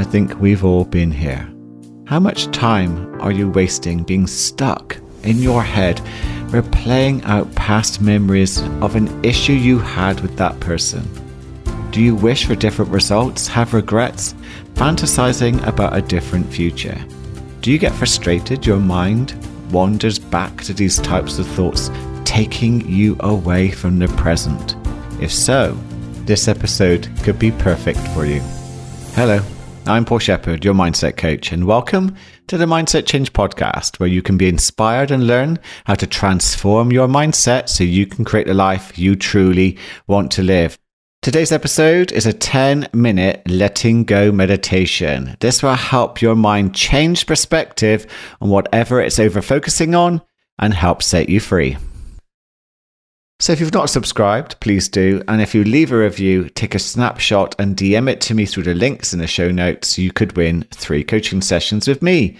I think we've all been here. How much time are you wasting being stuck in your head, replaying out past memories of an issue you had with that person? Do you wish for different results, have regrets, fantasizing about a different future? Do you get frustrated? Your mind wanders back to these types of thoughts, taking you away from the present? If so, this episode could be perfect for you. Hello, I'm Paul Shepard, your mindset coach, and welcome to the Mindset Change podcast, where you can be inspired and learn how to transform your mindset so you can create the life you truly want to live. Today's episode is a 10 minute letting go meditation. This will help your mind change perspective on whatever it's over focusing on and help set you free. So if you've not subscribed, please do. And if you leave a review, take a snapshot and DM it to me through the links in the show notes. You could win three coaching sessions with me.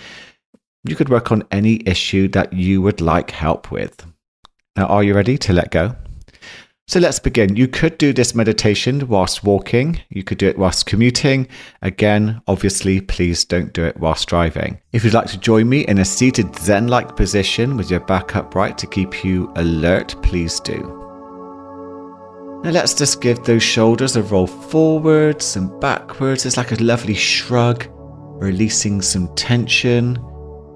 You could work on any issue that you would like help with. Now, are you ready to let go? So let's begin. You could do this meditation whilst walking. You could do it whilst commuting. Again, obviously, please don't do it whilst driving. If you'd like to join me in a seated Zen like position with your back upright to keep you alert, please do. Now let's just give those shoulders a roll forwards and backwards. It's like a lovely shrug, releasing some tension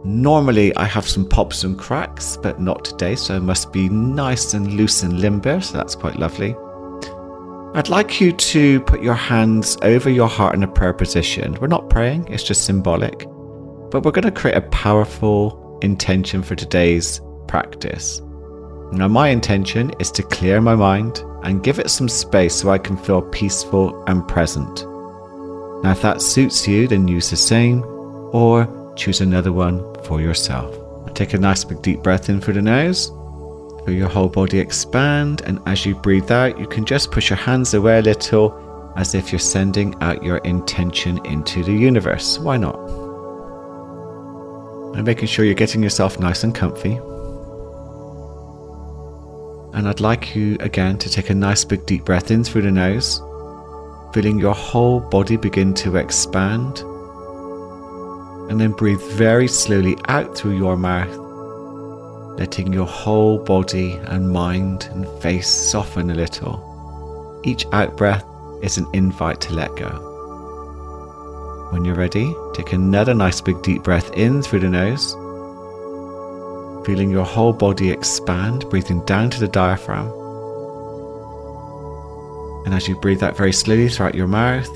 Normally, I have some pops and cracks, but not today, so it must be nice and loose and limber, so that's quite lovely. I'd like you to put your hands over your heart in a prayer position. We're not praying, it's just symbolic, but we're going to create a powerful intention for today's practice. Now, my intention is to clear my mind and give it some space so I can feel peaceful and present. Now, if that suits you, then use the same, or choose another one for yourself. Take a nice big deep breath in through the nose. Feel your whole body expand, and as you breathe out, you can just push your hands away a little as if you're sending out your intention into the universe. Why not? And making sure you're getting yourself nice and comfy. And I'd like you again to take a nice big deep breath in through the nose, feeling your whole body begin to expand and then breathe very slowly out through your mouth, letting your whole body and mind and face soften a little. Each out breath is an invite to let go. When you're ready, take another nice big deep breath in through the nose, feeling your whole body expand, breathing down to the diaphragm. And as you breathe out very slowly throughout your mouth,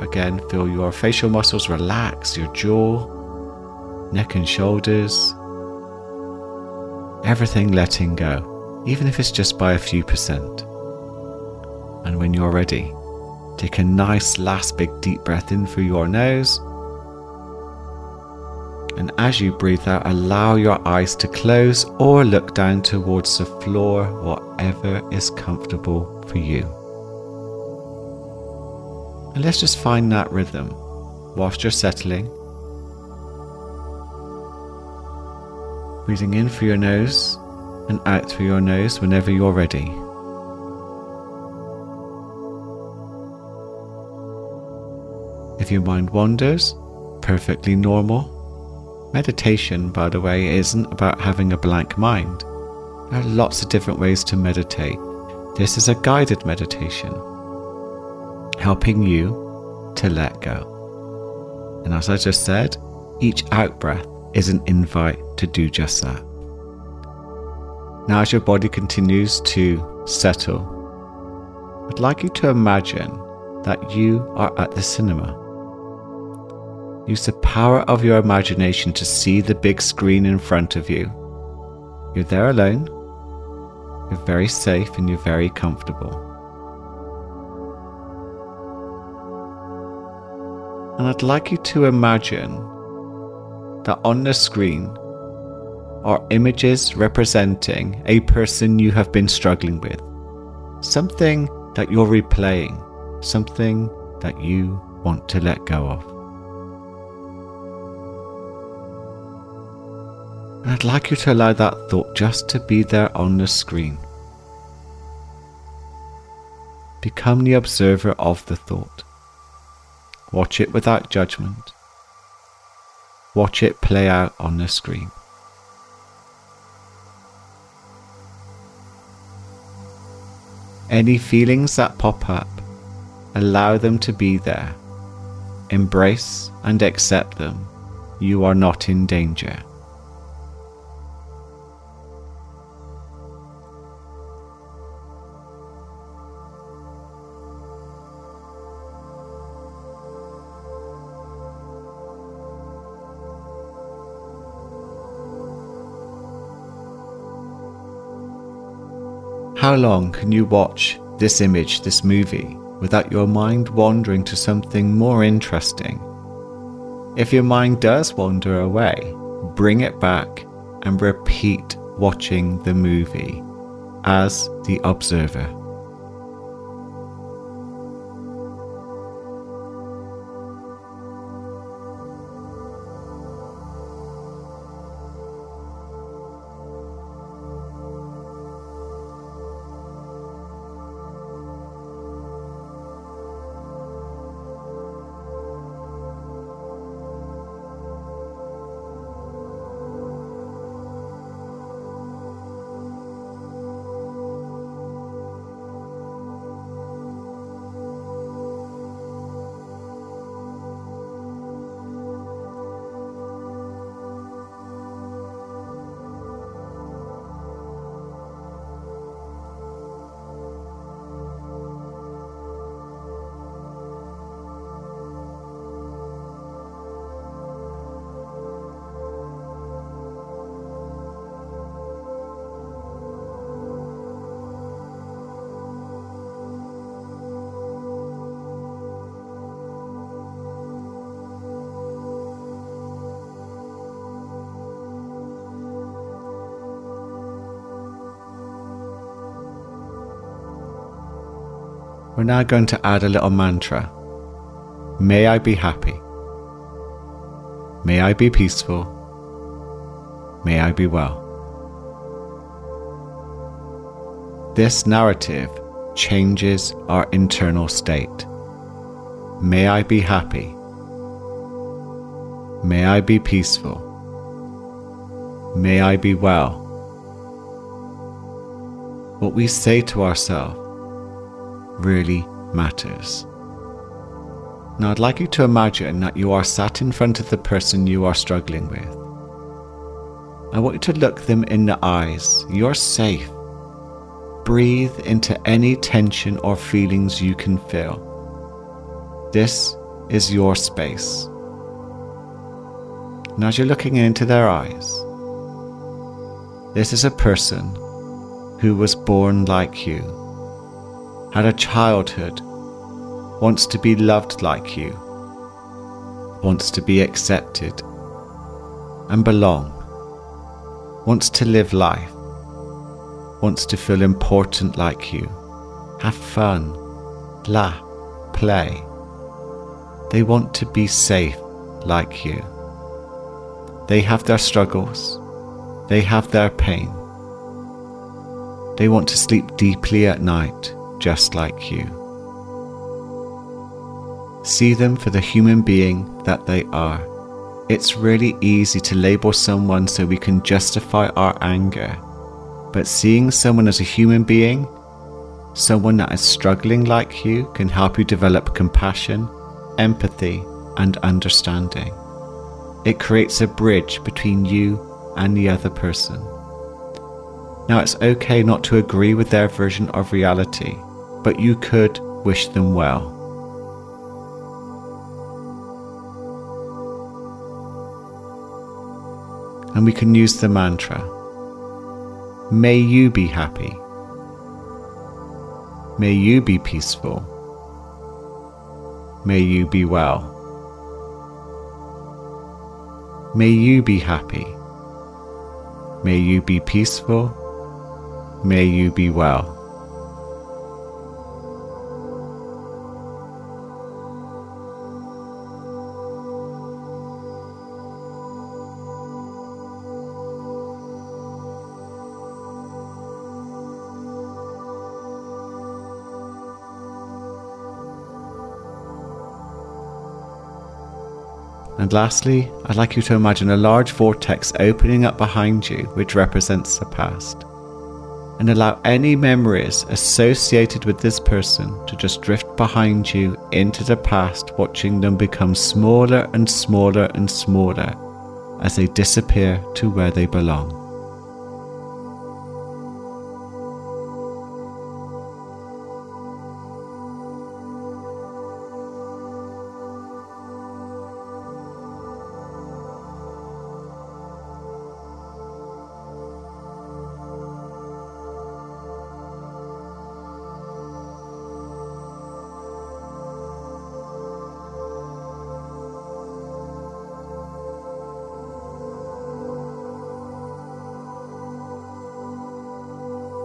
Again, feel your facial muscles relax, your jaw, neck and shoulders. Everything letting go, even if it's just by a few percent. And when you're ready, take a nice last big deep breath in through your nose. And as you breathe out, allow your eyes to close or look down towards the floor, whatever is comfortable for you. And let's just find that rhythm whilst you're settling. Breathing in through your nose and out through your nose whenever you're ready. If your mind wanders, perfectly normal. Meditation, by the way, isn't about having a blank mind. There are lots of different ways to meditate. This is a guided meditation helping you to let go. And as I just said, each out breath is an invite to do just that. Now, as your body continues to settle, I'd like you to imagine that you are at the cinema. Use the power of your imagination to see the big screen in front of you. You're there alone, you're very safe, and you're very comfortable. And I'd like you to imagine that on the screen are images representing a person you have been struggling with, something that you're replaying, something that you want to let go of. And I'd like you to allow that thought just to be there on the screen. Become the observer of the thought. Watch it without judgment. Watch it play out on the screen. Any feelings that pop up, allow them to be there. Embrace and accept them. You are not in danger. How long can you watch this image, this movie, without your mind wandering to something more interesting? If your mind does wander away, bring it back and repeat watching the movie as the observer. We're now going to add a little mantra. May I be happy. May I be peaceful. May I be well. This narrative changes our internal state. May I be happy. May I be peaceful. May I be well. What we say to ourselves really matters. Now, I'd like you to imagine that you are sat in front of the person you are struggling with. I want you to look them in the eyes. You're safe. Breathe into any tension or feelings you can feel. This is your space. And as you're looking into their eyes, this is a person who was born like you had a childhood, wants to be loved like you, wants to be accepted and belong, wants to live life, wants to feel important like you, have fun, laugh, play. They want to be safe like you. They have their struggles, they have their pain. They want to sleep deeply at night just like you. See them for the human being that they are. It's really easy to label someone so we can justify our anger, but seeing someone as a human being, someone that is struggling like you, can help you develop compassion, empathy, and understanding. It creates a bridge between you and the other person. Now, it's okay not to agree with their version of reality, but you could wish them well. And we can use the mantra May you be happy. May you be peaceful. May you be well. May you be happy. May you be peaceful. May you be well. And lastly, I'd like you to imagine a large vortex opening up behind you, which represents the past. And allow any memories associated with this person to just drift behind you into the past, watching them become smaller and smaller and smaller as they disappear to where they belong.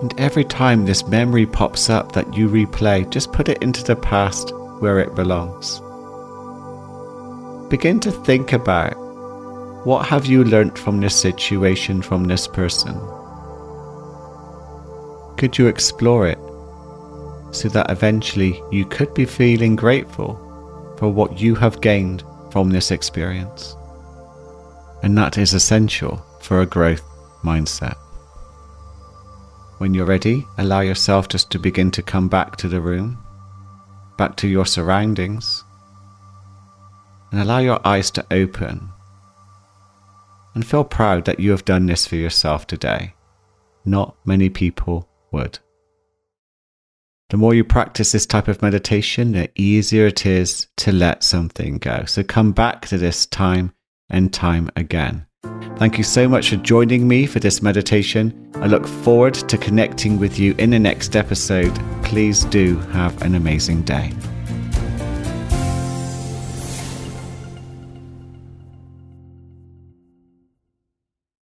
And every time this memory pops up that you replay, just put it into the past where it belongs. Begin to think about what have you learnt from this situation, from this person? Could you explore it so that eventually you could be feeling grateful for what you have gained from this experience? And that is essential for a growth mindset. When you're ready, allow yourself just to begin to come back to the room, back to your surroundings, and allow your eyes to open. And feel proud that you have done this for yourself today. Not many people would. The more you practice this type of meditation, the easier it is to let something go. So come back to this time and time again. Thank you so much for joining me for this meditation. I look forward to connecting with you in the next episode. Please do have an amazing day.